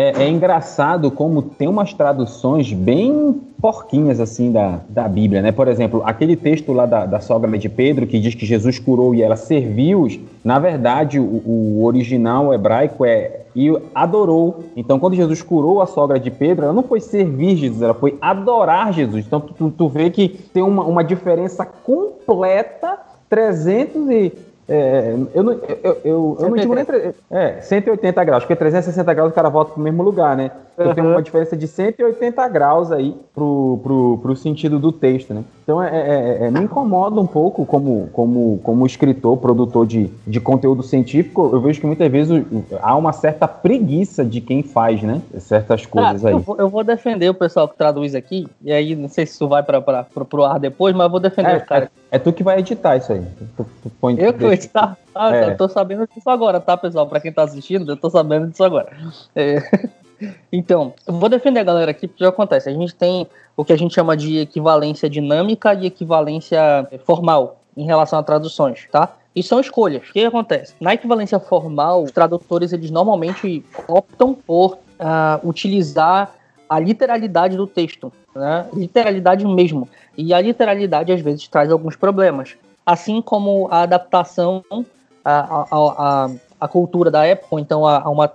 É, é, engraçado como tem umas traduções bem porquinhas assim da, da Bíblia, né? Por exemplo, aquele texto lá da, da sogra de Pedro que diz que Jesus curou e ela serviu-os, na verdade o, o original hebraico é e adorou. Então, quando Jesus curou a sogra de Pedro, ela não foi servir Jesus, ela foi adorar Jesus. Então, tu, tu vê que tem uma, uma diferença completa 300 e é, eu não, eu, eu, eu não digo nem. É, 180 graus, porque 360 graus o cara volta pro mesmo lugar, né? Uhum. tem uma diferença de 180 graus aí pro, pro, pro sentido do texto, né? Então é, é, é, me incomoda um pouco como, como, como escritor, produtor de, de conteúdo científico. Eu vejo que muitas vezes há uma certa preguiça de quem faz, né? Certas coisas ah, aí. Eu vou, eu vou, defender o pessoal que traduz aqui, e aí não sei se isso vai para pro ar depois, mas eu vou defender é, os caras. É, é, tu que vai editar isso aí. Tu, tu põe, eu que vou editar? Ah, é. eu tô sabendo disso agora, tá, pessoal? Para quem tá assistindo, eu tô sabendo disso agora. É. Então, eu vou defender a galera aqui, porque o que acontece? A gente tem o que a gente chama de equivalência dinâmica e equivalência formal em relação a traduções, tá? E são escolhas. O que acontece? Na equivalência formal, os tradutores eles normalmente optam por uh, utilizar a literalidade do texto, né? literalidade mesmo. E a literalidade às vezes traz alguns problemas, assim como a adaptação à, à, à, à cultura da época, ou então a, a uma,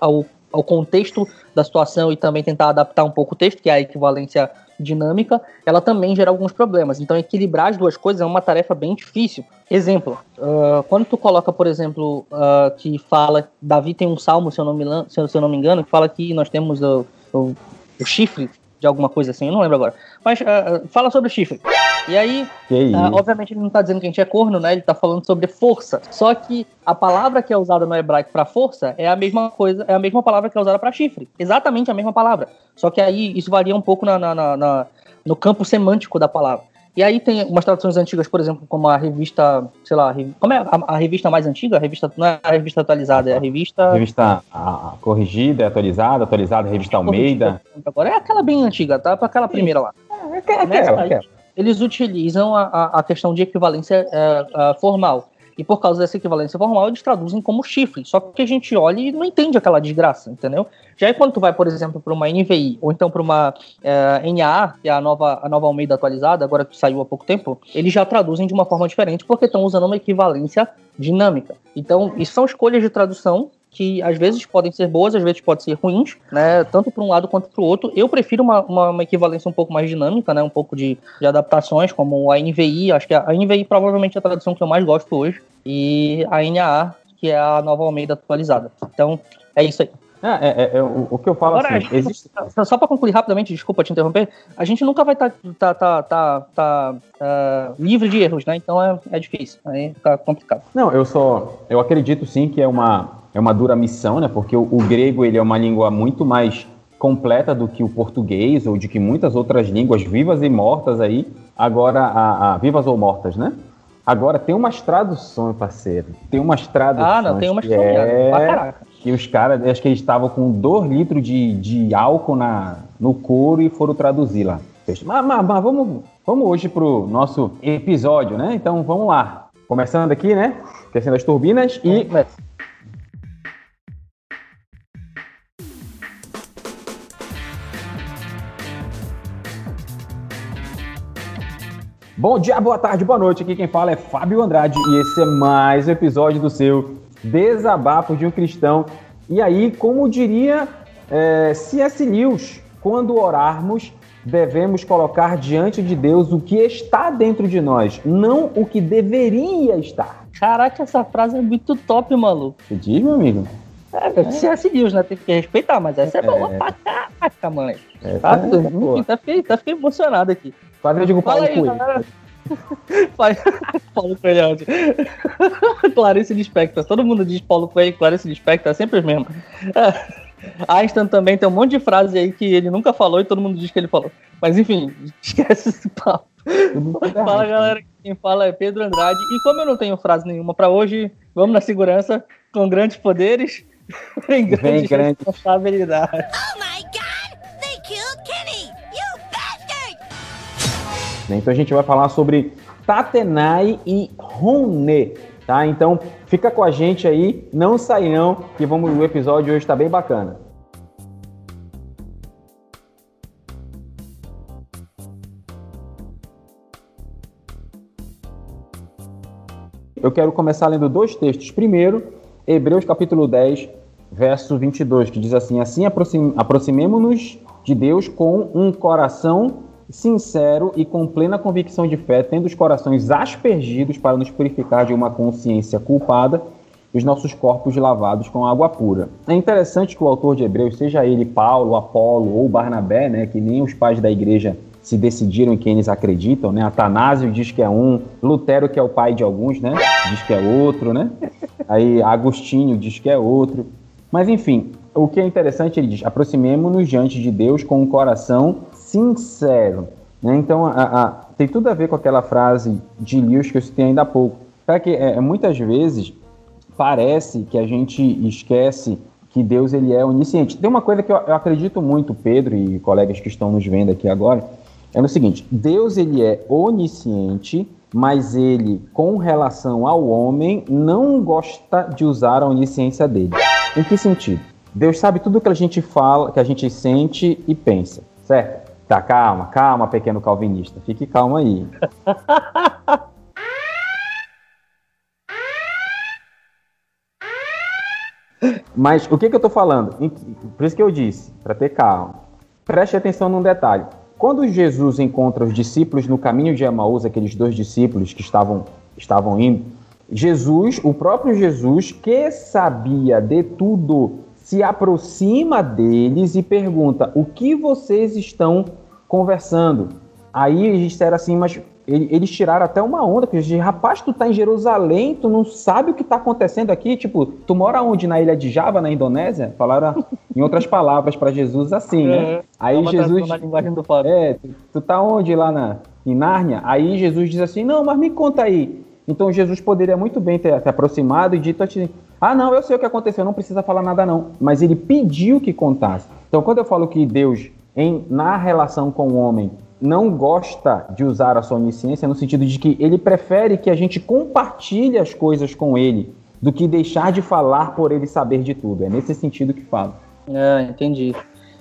ao ao contexto da situação e também tentar adaptar um pouco o texto, que é a equivalência dinâmica, ela também gera alguns problemas. Então, equilibrar as duas coisas é uma tarefa bem difícil. Exemplo, uh, quando tu coloca, por exemplo, uh, que fala, Davi tem um salmo, se eu não me, se eu, não me engano, que fala que nós temos o, o, o chifre de alguma coisa assim, eu não lembro agora. Mas uh, fala sobre o chifre. E aí, uh, obviamente, ele não está dizendo que a gente é corno, né? Ele está falando sobre força. Só que a palavra que é usada no hebraico para força é a mesma coisa, é a mesma palavra que é usada para chifre. Exatamente a mesma palavra. Só que aí isso varia um pouco na, na, na, na no campo semântico da palavra. E aí tem umas traduções antigas, por exemplo, como a revista, sei lá, como é a, a, revista mais antiga? A revista não é a revista atualizada, é a revista. A revista a, corrigida, é atualizada, atualizada, a revista Almeida. Agora é aquela bem antiga, tá? Para aquela primeira lá. É, é, aquela, aquela. Eles utilizam a, a, questão de equivalência é, é, formal. E por causa dessa equivalência formal, eles traduzem como chifre. Só que a gente olha e não entende aquela desgraça, entendeu? Já quando tu vai, por exemplo, para uma NVI ou então para uma é, NAA, que é a nova, a nova Almeida atualizada, agora que saiu há pouco tempo, eles já traduzem de uma forma diferente porque estão usando uma equivalência dinâmica. Então, isso são escolhas de tradução que às vezes podem ser boas, às vezes podem ser ruins, né? Tanto para um lado quanto para o outro. Eu prefiro uma, uma, uma, equivalência um pouco mais dinâmica, né? Um pouco de, de adaptações, como a NVI. Acho que a, a NVI provavelmente é a tradução que eu mais gosto hoje. E a NAA, que é a nova Almeida atualizada. Então, é isso aí. É, é, é, é o, o, que eu falo Agora, assim, existe... Só para concluir rapidamente, desculpa te interromper, a gente nunca vai estar tá, tá, tá, tá, uh, livre de erros, né? Então é, é difícil, aí fica complicado. Não, eu só, eu acredito sim que é uma, é uma dura missão, né? Porque o, o, grego ele é uma língua muito mais completa do que o português ou de que muitas outras línguas vivas e mortas aí. Agora, a, a vivas ou mortas, né? Agora tem umas traduções, parceiro. Tem umas traduções. Ah, não, tem umas que é... que os caras, acho que eles estavam com 2 litros de, de álcool na, no couro e foram traduzir lá. Mas, mas, mas vamos, vamos hoje pro nosso episódio, né? Então vamos lá. Começando aqui, né? Questão das turbinas e. Bom dia, boa tarde, boa noite. Aqui quem fala é Fábio Andrade e esse é mais um episódio do seu Desabafo de um Cristão. E aí, como diria é, C.S. Lewis, quando orarmos, devemos colocar diante de Deus o que está dentro de nós, não o que deveria estar. Caraca, essa frase é muito top, maluco. Você diz, meu amigo? É, é. C.S. Lewis, né? Tem que respeitar, mas essa é, é boa pra caraca, mãe. É, tá, tá, fiquei, tá fiquei emocionado aqui. Quase eu digo Paulo Fala Coelho. Paulo Coelho. Clarice Lispector. Todo mundo diz Paulo Coelho, Clarice Lispector, é sempre os mesmos. Einstein também tem um monte de frase aí que ele nunca falou e todo mundo diz que ele falou. Mas enfim, esquece esse papo. Fala galera, quem fala é Pedro Andrade. E como eu não tenho frase nenhuma para hoje, vamos na segurança com grandes poderes Bem grande, grande responsabilidade. Oh my God! They killed Kenny! You bastard! Então a gente vai falar sobre Tatenai e Rune, tá? Então fica com a gente aí, não sai não, que vamos, o episódio hoje está bem bacana. Eu quero começar lendo dois textos. Primeiro, Hebreus capítulo 10, verso 22, que diz assim: Assim aproximemo-nos de Deus com um coração sincero e com plena convicção de fé, tendo os corações aspergidos para nos purificar de uma consciência culpada e os nossos corpos lavados com água pura. É interessante que o autor de Hebreus, seja ele Paulo, Apolo ou Barnabé, né, que nem os pais da igreja se decidiram em quem eles acreditam, né? Atanásio diz que é um, Lutero que é o pai de alguns, né? Diz que é outro, né? Aí Agostinho diz que é outro. Mas enfim, o que é interessante, ele diz: aproximemo-nos diante de Deus com um coração sincero. Né? Então, a, a, tem tudo a ver com aquela frase de Lewis que eu citei ainda há pouco. Para que é, muitas vezes parece que a gente esquece que Deus ele é onisciente. Tem uma coisa que eu, eu acredito muito, Pedro e colegas que estão nos vendo aqui agora, é no seguinte: Deus ele é onisciente, mas ele, com relação ao homem, não gosta de usar a onisciência dele. Em que sentido? Deus sabe tudo que a gente fala, que a gente sente e pensa, certo? Tá, calma, calma, pequeno calvinista. Fique calmo aí. Mas o que, que eu estou falando? Por isso que eu disse, para ter calma. Preste atenção num detalhe. Quando Jesus encontra os discípulos no caminho de Emaús, aqueles dois discípulos que estavam, estavam indo, Jesus, o próprio Jesus, que sabia de tudo, se aproxima deles e pergunta: O que vocês estão conversando? Aí eles disseram assim, mas eles tiraram até uma onda, porque eles rapaz, tu tá em Jerusalém, tu não sabe o que tá acontecendo aqui? Tipo, tu mora onde? Na ilha de Java, na Indonésia? Falaram, em outras palavras, para Jesus assim, né? É, Aí Jesus... Na linguagem do É, tu, tu tá onde lá na, em Nárnia? Aí Jesus diz assim, não, mas me conta aí. Então Jesus poderia muito bem ter se aproximado e dito assim, ah, não, eu sei o que aconteceu, não precisa falar nada não. Mas ele pediu que contasse. Então, quando eu falo que Deus, em, na relação com o homem, não gosta de usar a sua onisciência no sentido de que ele prefere que a gente compartilhe as coisas com ele do que deixar de falar por ele saber de tudo. É nesse sentido que falo. É, entendi.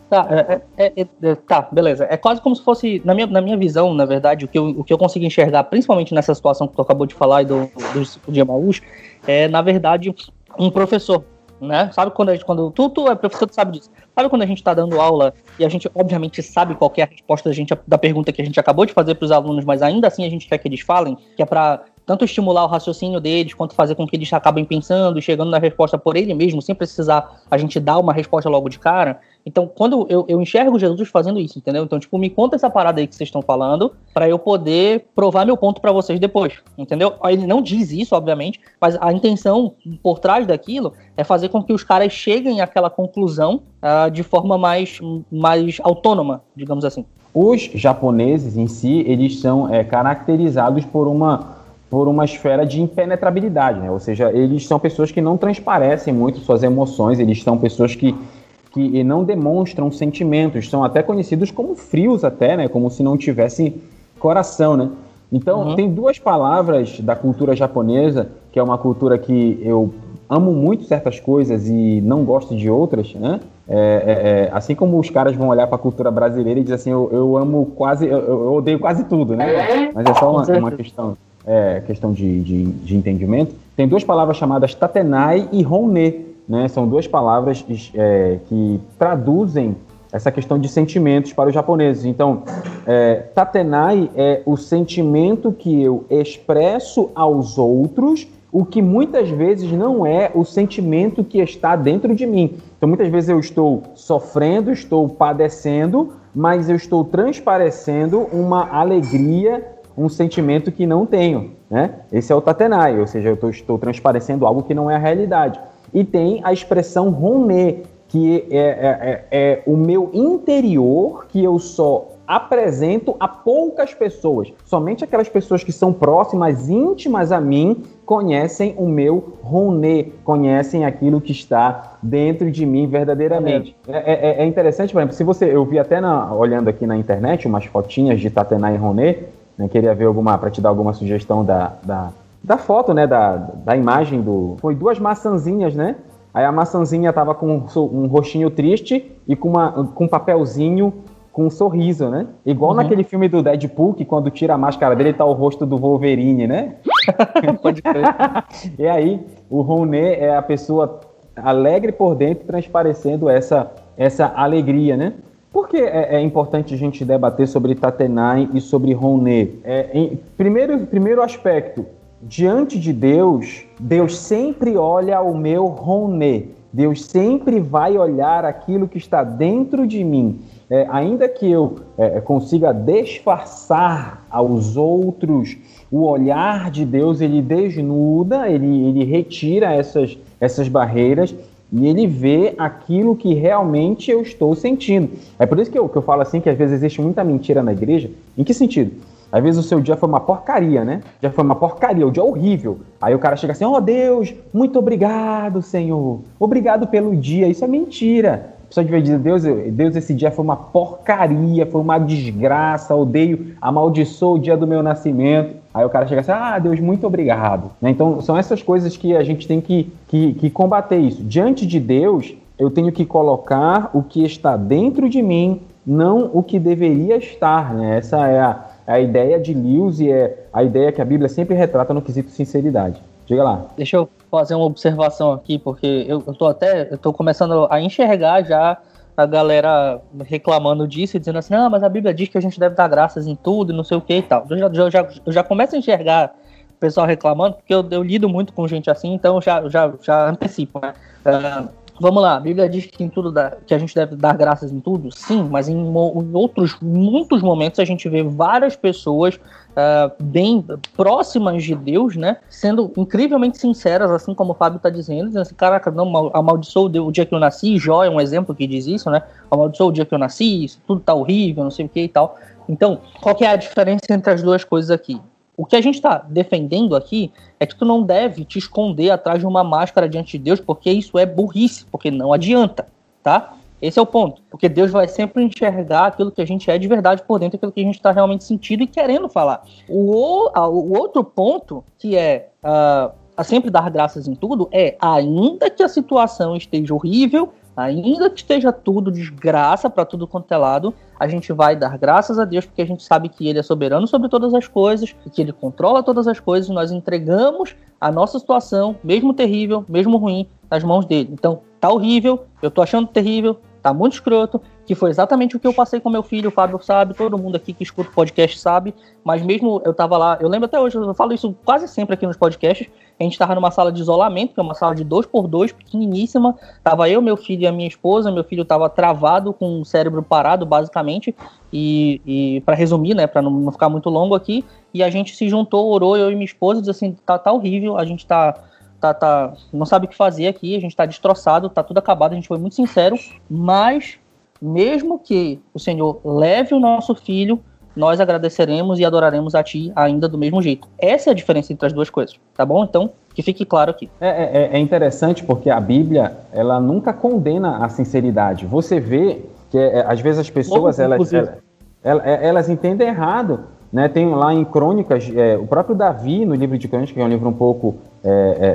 Tá, é, é, é, é, tá, beleza. É quase como se fosse, na minha, na minha visão, na verdade, o que, eu, o que eu consigo enxergar, principalmente nessa situação que tu acabou de falar do, do de Emaús, é, na verdade, um professor né? Sabe quando a gente, quando tu, tu é professor, tu sabe disso. Sabe quando a gente está dando aula e a gente obviamente sabe qual é a resposta da gente da pergunta que a gente acabou de fazer para os alunos, mas ainda assim a gente quer que eles falem, que é para tanto estimular o raciocínio deles, quanto fazer com que eles acabem pensando, chegando na resposta por ele mesmo, sem precisar a gente dar uma resposta logo de cara. Então, quando eu, eu enxergo Jesus fazendo isso, entendeu? Então, tipo, me conta essa parada aí que vocês estão falando, para eu poder provar meu ponto para vocês depois, entendeu? Ele não diz isso, obviamente, mas a intenção por trás daquilo é fazer com que os caras cheguem àquela conclusão uh, de forma mais, mais autônoma, digamos assim. Os japoneses em si, eles são é, caracterizados por uma por uma esfera de impenetrabilidade, né? Ou seja, eles são pessoas que não transparecem muito suas emoções, eles são pessoas que, que não demonstram sentimentos, são até conhecidos como frios até, né? Como se não tivessem coração, né? Então, uhum. tem duas palavras da cultura japonesa, que é uma cultura que eu amo muito certas coisas e não gosto de outras, né? É, é, é, assim como os caras vão olhar para a cultura brasileira e dizer assim, eu, eu amo quase, eu, eu, odeio quase tudo, né? Mas é só uma, uma questão é, questão de, de, de, entendimento, tem duas palavras chamadas tatenai e honne, né? São duas palavras é, que traduzem essa questão de sentimentos para os japoneses. Então, é, tatenai é o sentimento que eu expresso aos outros, o que muitas vezes não é o sentimento que está dentro de mim. Então, muitas vezes eu estou sofrendo, estou padecendo, mas eu estou transparecendo uma alegria um sentimento que não tenho. Né? Esse é o tatenai, ou seja, eu tô, estou transparecendo algo que não é a realidade. E tem a expressão romê, que é, é, é, é o meu interior que eu só apresento a poucas pessoas. Somente aquelas pessoas que são próximas, íntimas a mim, conhecem o meu Ronê, conhecem aquilo que está dentro de mim verdadeiramente. É, é, é, é interessante, por exemplo, se você, eu vi até na, olhando aqui na internet umas fotinhas de Tatená e Ronê, né? Queria ver alguma, para te dar alguma sugestão da, da, da foto, né? Da, da imagem do. Foi duas maçãzinhas, né? Aí a maçãzinha tava com um rostinho triste e com, uma, com um papelzinho com um sorriso, né? Igual uhum. naquele filme do Deadpool, que quando tira a máscara dele tá o rosto do Wolverine, né? Pode crer. e aí, o Roné é a pessoa alegre por dentro, transparecendo essa, essa alegria, né? Por que é, é importante a gente debater sobre Tatenai e sobre Roné? Primeiro, primeiro aspecto, diante de Deus, Deus sempre olha o meu Roné. Deus sempre vai olhar aquilo que está dentro de mim. É, ainda que eu é, consiga disfarçar aos outros, o olhar de Deus ele desnuda, ele, ele retira essas, essas barreiras e ele vê aquilo que realmente eu estou sentindo. É por isso que eu, que eu falo assim que às vezes existe muita mentira na igreja. Em que sentido? Às vezes o seu dia foi uma porcaria, né? Já foi uma porcaria, o dia horrível. Aí o cara chega assim: "Oh Deus, muito obrigado, Senhor. Obrigado pelo dia". Isso é mentira. A pessoa devia dizer: Deus, Deus, esse dia foi uma porcaria, foi uma desgraça, odeio, amaldiçoou o dia do meu nascimento. Aí o cara chega assim: Ah, Deus, muito obrigado. Né? Então, são essas coisas que a gente tem que, que, que combater isso. Diante de Deus, eu tenho que colocar o que está dentro de mim, não o que deveria estar. Né? Essa é a, a ideia de Lewis e é a ideia que a Bíblia sempre retrata no quesito sinceridade. Diga lá. Deixa eu fazer uma observação aqui, porque eu, eu tô até, eu tô começando a enxergar já a galera reclamando disso e dizendo assim, ah, mas a Bíblia diz que a gente deve dar graças em tudo e não sei o que e tal. Eu já, já, eu já começo a enxergar o pessoal reclamando, porque eu, eu lido muito com gente assim, então já, já, já antecipo, né? Uh, Vamos lá, a Bíblia diz que, em tudo dá, que a gente deve dar graças em tudo? Sim, mas em, em outros muitos momentos a gente vê várias pessoas uh, bem próximas de Deus, né? Sendo incrivelmente sinceras, assim como o Fábio está dizendo, dizendo assim, caraca, não, amaldiçoou o dia que eu nasci, Jó é um exemplo que diz isso, né? Amaldiçoou o dia que eu nasci, isso tudo tá horrível, não sei o que e tal. Então, qual que é a diferença entre as duas coisas aqui? O que a gente está defendendo aqui é que tu não deve te esconder atrás de uma máscara diante de Deus, porque isso é burrice, porque não adianta, tá? Esse é o ponto. Porque Deus vai sempre enxergar aquilo que a gente é de verdade por dentro, aquilo que a gente está realmente sentindo e querendo falar. O, o outro ponto, que é uh, a sempre dar graças em tudo, é ainda que a situação esteja horrível, ainda que esteja tudo desgraça para tudo quanto é lado, a gente vai dar graças a Deus porque a gente sabe que Ele é soberano sobre todas as coisas e que Ele controla todas as coisas. Nós entregamos a nossa situação, mesmo terrível, mesmo ruim, nas mãos dele. Então, tá horrível, eu tô achando terrível, tá muito escroto, que foi exatamente o que eu passei com meu filho, o Fábio sabe, todo mundo aqui que escuta o podcast sabe, mas mesmo eu tava lá, eu lembro até hoje, eu falo isso quase sempre aqui nos podcasts, a gente tava numa sala de isolamento, que é uma sala de dois por dois, pequeniníssima, tava eu, meu filho e a minha esposa, meu filho tava travado, com o cérebro parado, basicamente, e, e para resumir, né, para não, não ficar muito longo aqui, e a gente se juntou, orou, eu e minha esposa, disse assim, tá, tá horrível, a gente tá tá, tá, não sabe o que fazer aqui, a gente tá destroçado, tá tudo acabado, a gente foi muito sincero, mas mesmo que o Senhor leve o nosso filho, nós agradeceremos e adoraremos a Ti ainda do mesmo jeito. Essa é a diferença entre as duas coisas, tá bom? Então, que fique claro aqui. É, é, é interessante porque a Bíblia, ela nunca condena a sinceridade. Você vê que é, às vezes as pessoas, elas, elas, elas, elas entendem errado. Né, tem lá em Crônicas, é, o próprio Davi, no livro de Crônicas, que é um livro um pouco é, é,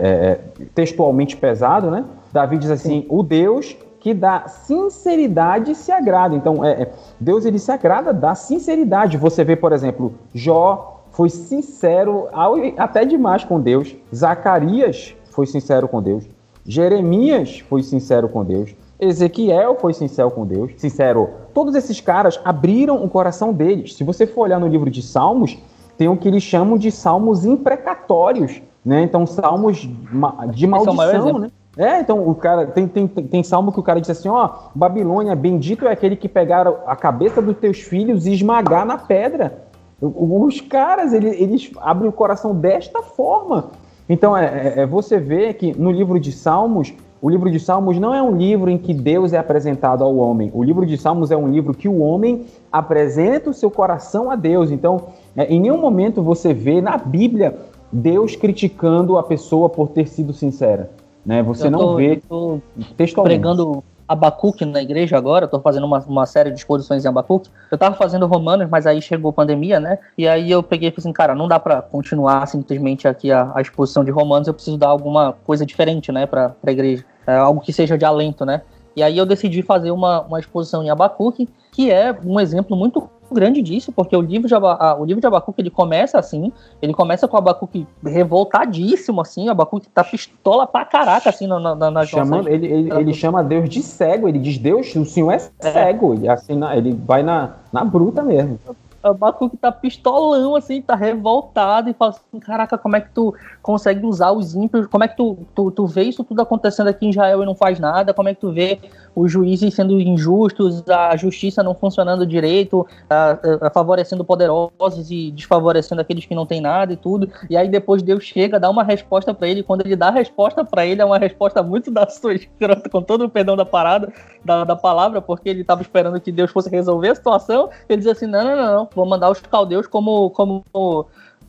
é, textualmente pesado, né? Davi diz assim: Sim. o Deus que da sinceridade se agrada. Então, é, Deus ele se agrada da sinceridade. Você vê, por exemplo, Jó foi sincero ao, até demais com Deus. Zacarias foi sincero com Deus. Jeremias foi sincero com Deus. Ezequiel foi sincero com Deus. Sincero. Todos esses caras abriram o coração deles. Se você for olhar no livro de Salmos, tem o que eles chamam de salmos imprecatórios. Né? Então, salmos de maldição, né? É, então o cara tem, tem, tem salmo que o cara diz assim: ó, Babilônia, bendito é aquele que pegar a cabeça dos teus filhos e esmagar na pedra. Os caras, eles, eles abrem o coração desta forma. Então, é, é, é você vê que no livro de Salmos, o livro de Salmos não é um livro em que Deus é apresentado ao homem. O livro de Salmos é um livro que o homem apresenta o seu coração a Deus. Então, é, em nenhum momento você vê na Bíblia Deus criticando a pessoa por ter sido sincera. Né? Você tô, não vê textualmente. pregando Abacuque na igreja agora, estou fazendo uma, uma, série de exposições em Abacuque. Eu estava fazendo Romanos, mas aí chegou a pandemia, né? E aí eu peguei e falei assim, cara, não dá para continuar simplesmente aqui a, a, exposição de Romanos, eu preciso dar alguma coisa diferente, né, para a igreja. É, algo que seja de alento, né? E aí eu decidi fazer uma, uma exposição em Abacuque, que é um exemplo muito grande disso, porque o livro de, Aba, o livro de Abacuque ele começa assim, ele começa com o Abacuque revoltadíssimo, assim, o Abacuque tá pistola pra caraca, assim, na, na, nas Chamando, ele, ele, ele, chama Deus de cego, ele diz, Deus, o Senhor é, é. cego, é. assim, ele vai na, na bruta mesmo o Bakuki tá pistolão, assim, tá revoltado e fala assim, caraca, como é que tu consegue usar os ímpios, como é que tu, tu, tu vê isso tudo acontecendo aqui em Israel e não faz nada, como é que tu vê os juízes sendo injustos, a justiça não funcionando direito, a, a, favorecendo poderosos e desfavorecendo aqueles que não têm nada e tudo, e aí depois Deus chega, dá uma resposta para ele, quando ele dá a resposta para ele, é uma resposta muito da sua escrota, com todo o perdão da parada, da, da palavra, porque ele tava esperando que Deus fosse resolver a situação, ele diz assim, não, não, não, não. Vou mandar os caldeus como, como,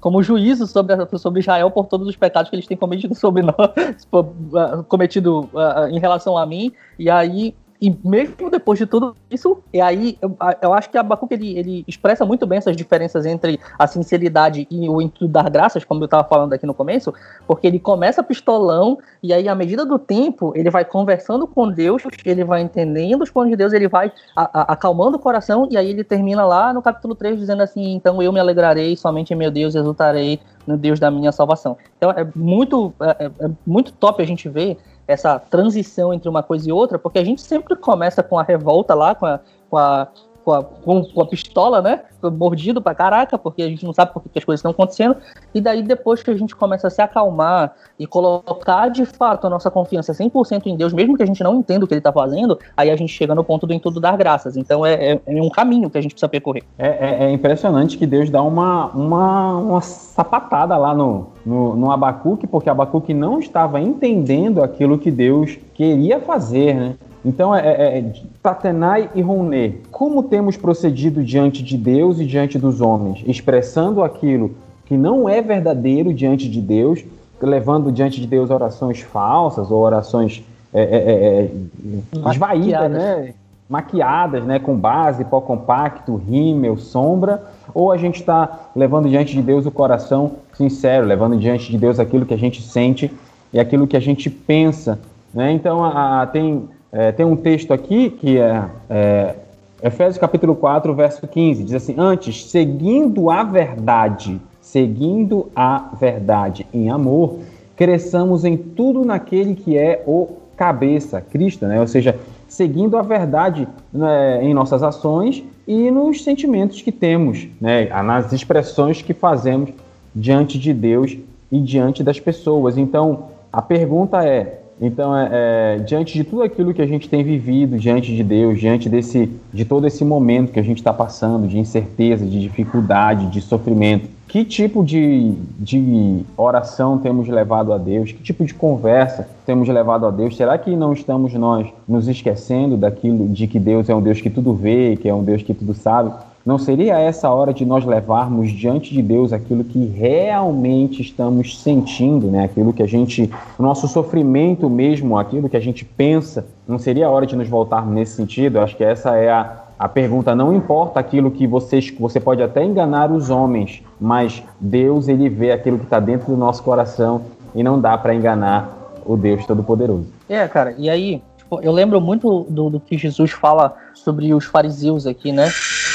como juízo sobre, sobre Israel por todos os pecados que eles têm cometido sobre nós, cometido uh, em relação a mim. E aí e mesmo depois de tudo isso, e aí eu, eu acho que Abacuque ele, ele expressa muito bem essas diferenças entre a sinceridade e o intuito dar graças, como eu estava falando aqui no começo, porque ele começa pistolão, e aí, à medida do tempo, ele vai conversando com Deus, ele vai entendendo os planos de Deus, ele vai a, a, acalmando o coração, e aí ele termina lá no capítulo 3 dizendo assim: Então eu me alegrarei somente em meu Deus, exultarei no Deus da minha salvação. Então é muito, é, é, é muito top a gente ver essa transição entre uma coisa e outra, porque a gente sempre começa com a revolta lá, com a, com a com a, com, com a pistola, né? Mordido pra caraca, porque a gente não sabe por que as coisas estão acontecendo. E daí, depois que a gente começa a se acalmar e colocar de fato a nossa confiança 100% em Deus, mesmo que a gente não entenda o que ele tá fazendo, aí a gente chega no ponto do em tudo dar graças. Então é, é, é um caminho que a gente precisa percorrer. É, é, é, impressionante que Deus dá uma, uma, uma sapatada lá no, no, no Abacuque, porque Abacuque não estava entendendo aquilo que Deus queria fazer, né? Então, é, é, é Tatenai e Rouné, como temos procedido diante de Deus e diante dos homens, expressando aquilo que não é verdadeiro diante de Deus, levando diante de Deus orações falsas ou orações é, é, é, é esvaídas, né? maquiadas, né? com base, pó compacto, rímel, sombra, ou a gente está levando diante de Deus o coração sincero, levando diante de Deus aquilo que a gente sente e aquilo que a gente pensa. Né? Então, a, a, tem é, tem um texto aqui que é, é Efésios capítulo 4, verso 15, diz assim: Antes, seguindo a verdade, seguindo a verdade em amor, cresçamos em tudo naquele que é o cabeça, Cristo, né? Ou seja, seguindo a verdade né, em nossas ações e nos sentimentos que temos, né? Nas expressões que fazemos diante de Deus e diante das pessoas. Então, a pergunta é: então, é, é, diante de tudo aquilo que a gente tem vivido diante de Deus, diante desse, de todo esse momento que a gente está passando, de incerteza, de dificuldade, de sofrimento, que tipo de, de oração temos levado a Deus? Que tipo de conversa temos levado a Deus? Será que não estamos nós nos esquecendo daquilo de que Deus é um Deus que tudo vê, que é um Deus que tudo sabe? Não seria essa a hora de nós levarmos diante de Deus aquilo que realmente estamos sentindo, né? Aquilo que a gente, nosso sofrimento mesmo, aquilo que a gente pensa, não seria a hora de nos voltarmos nesse sentido? Eu acho que essa é a, a pergunta. Não importa aquilo que vocês, você pode até enganar os homens, mas Deus ele vê aquilo que está dentro do nosso coração e não dá para enganar o Deus Todo-Poderoso. É, cara. E aí, tipo, eu lembro muito do, do que Jesus fala sobre os fariseus aqui, né?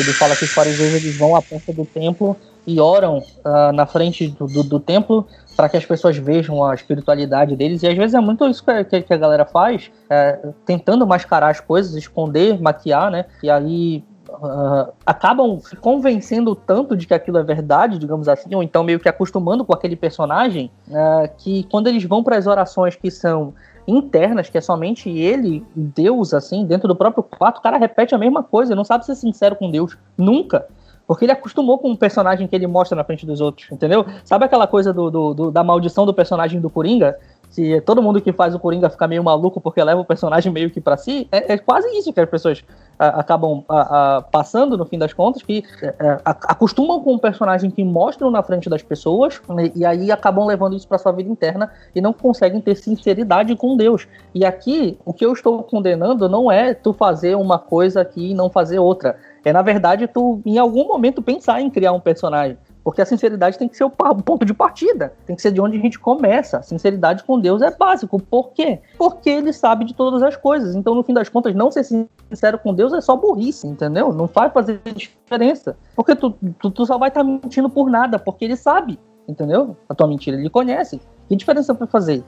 Ele fala que os fariseus eles vão à porta do templo e oram uh, na frente do, do, do templo para que as pessoas vejam a espiritualidade deles. E às vezes é muito isso que, que a galera faz, é, tentando mascarar as coisas, esconder, maquiar, né? E aí Uh, acabam se convencendo tanto de que aquilo é verdade, digamos assim, ou então meio que acostumando com aquele personagem, uh, que quando eles vão para as orações que são internas, que é somente ele, Deus, assim, dentro do próprio quarto, o cara repete a mesma coisa, não sabe ser sincero com Deus, nunca. Porque ele acostumou com o personagem que ele mostra na frente dos outros, entendeu? Sabe aquela coisa do, do, do da maldição do personagem do Coringa? Se todo mundo que faz o Coringa ficar meio maluco porque leva o personagem meio que para si, é, é, quase isso que as pessoas a, acabam a, a, passando no fim das contas, que é, é acostumam com um personagem que mostram na frente das pessoas né, e aí acabam levando isso para sua vida interna e não conseguem ter sinceridade com Deus. E aqui, o que eu estou condenando não é tu fazer uma coisa aqui e não fazer outra. É, na verdade, tu, em algum momento, pensar em criar um personagem Porque a sinceridade tem que ser o ponto de partida, tem que ser de onde a gente começa. A sinceridade com Deus é básico. Por quê? Porque ele sabe de todas as coisas. Então, no fim das contas, não ser sincero com Deus é só burrice, entendeu? Não vai fazer diferença. Porque tu, tu, tu só vai estar tá mentindo por nada, porque ele sabe entendeu? A tua mentira, ele conhece. Que diferença vai fazer?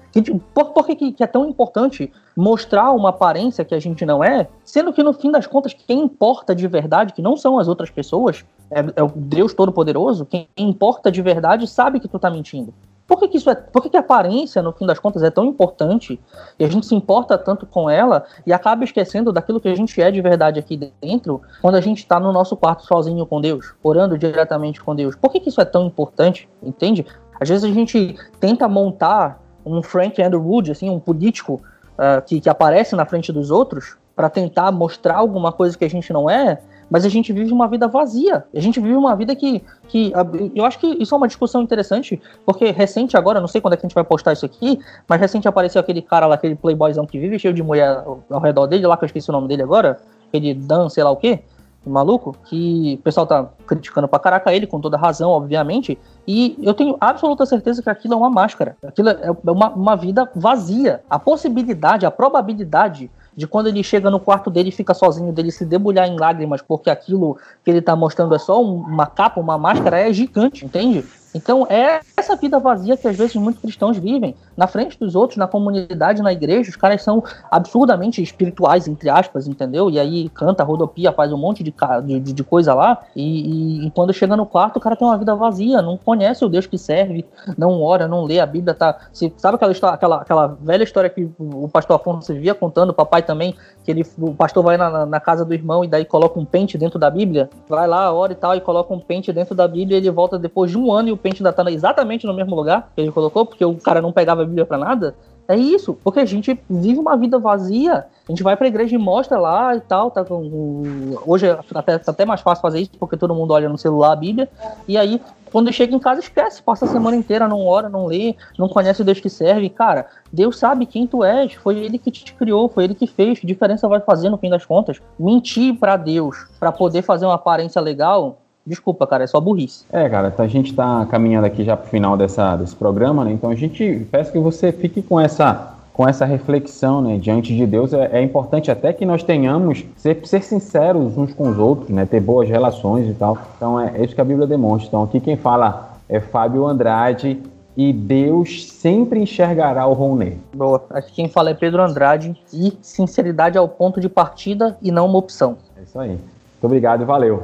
Por, por que, que é tão importante mostrar uma aparência que a gente não é, sendo que no fim das contas quem importa de verdade, que não são as outras pessoas, é, é o Deus Todo-Poderoso, quem importa de verdade sabe que tu tá mentindo. Por que, que isso é. Por que, que a aparência, no fim das contas, é tão importante e a gente se importa tanto com ela e acaba esquecendo daquilo que a gente é de verdade aqui dentro quando a gente está no nosso quarto sozinho com Deus, orando diretamente com Deus? Por que, que isso é tão importante? Entende? Às vezes a gente tenta montar um Frank Underwood, assim, um político uh, que, que aparece na frente dos outros para tentar mostrar alguma coisa que a gente não é, mas a gente vive uma vida vazia. A gente vive uma vida que, que. Eu acho que isso é uma discussão interessante, porque recente agora, não sei quando é que a gente vai postar isso aqui, mas recente apareceu aquele cara lá, aquele playboyzão que vive cheio de mulher ao redor dele, lá que eu esqueci o nome dele agora, aquele Dan, sei lá o quê, maluco, que o pessoal tá criticando pra caraca ele, com toda razão, obviamente, e eu tenho absoluta certeza que aquilo é uma máscara, aquilo é uma, uma vida vazia. A possibilidade, a probabilidade de quando ele chega no quarto dele e fica sozinho, dele se debulhar em lágrimas, porque aquilo que ele tá mostrando é só uma capa, uma máscara, é gigante, entende? Então é essa vida vazia que às vezes muitos cristãos vivem na frente dos outros, na comunidade, na igreja. Os caras são absurdamente espirituais, entre aspas, entendeu? E aí canta, rodopia, faz um monte de, de, de coisa lá. E, e, e, quando chega no quarto, o cara tem uma vida vazia, não conhece o Deus que serve, não ora, não lê a Bíblia. Tá, sabe aquela, história, aquela, aquela velha história que o pastor Afonso via contando, o papai também, que ele, o pastor vai na, na casa do irmão e daí coloca um pente dentro da Bíblia, vai lá, ora e tal, e coloca um pente dentro da Bíblia e ele volta depois de um ano e o pente ainda tá exatamente no mesmo lugar que ele colocou, porque o cara não pegava a Bíblia para nada. É isso, porque a gente vive uma vida vazia. A gente vai pra igreja e mostra lá e tal. Tá com... Hoje é até, tá até mais fácil fazer isso, porque todo mundo olha no celular a Bíblia. E aí, quando chega em casa, esquece. Passa a semana inteira, não ora, não lê, não conhece o Deus que serve. Cara, Deus sabe quem tu és. Foi Ele que te criou, foi Ele que fez. Que diferença vai fazer no fim das contas? Mentir para Deus, para poder fazer uma aparência legal, Desculpa, cara, é só burrice. É, cara, a gente está caminhando aqui já para o final dessa, desse programa, né? Então a gente peço que você fique com essa com essa reflexão né, diante de Deus, é, é, importante até que nós tenhamos, ser, ser sinceros uns com os outros, né, ter boas relações e tal. Então é, é isso que a Bíblia demonstra. Então aqui quem fala é Fábio Andrade e Deus sempre enxergará o Rounet. Boa. Aqui quem fala é Pedro Andrade e sinceridade é o ponto de partida e não uma opção. É isso aí. Muito obrigado e valeu.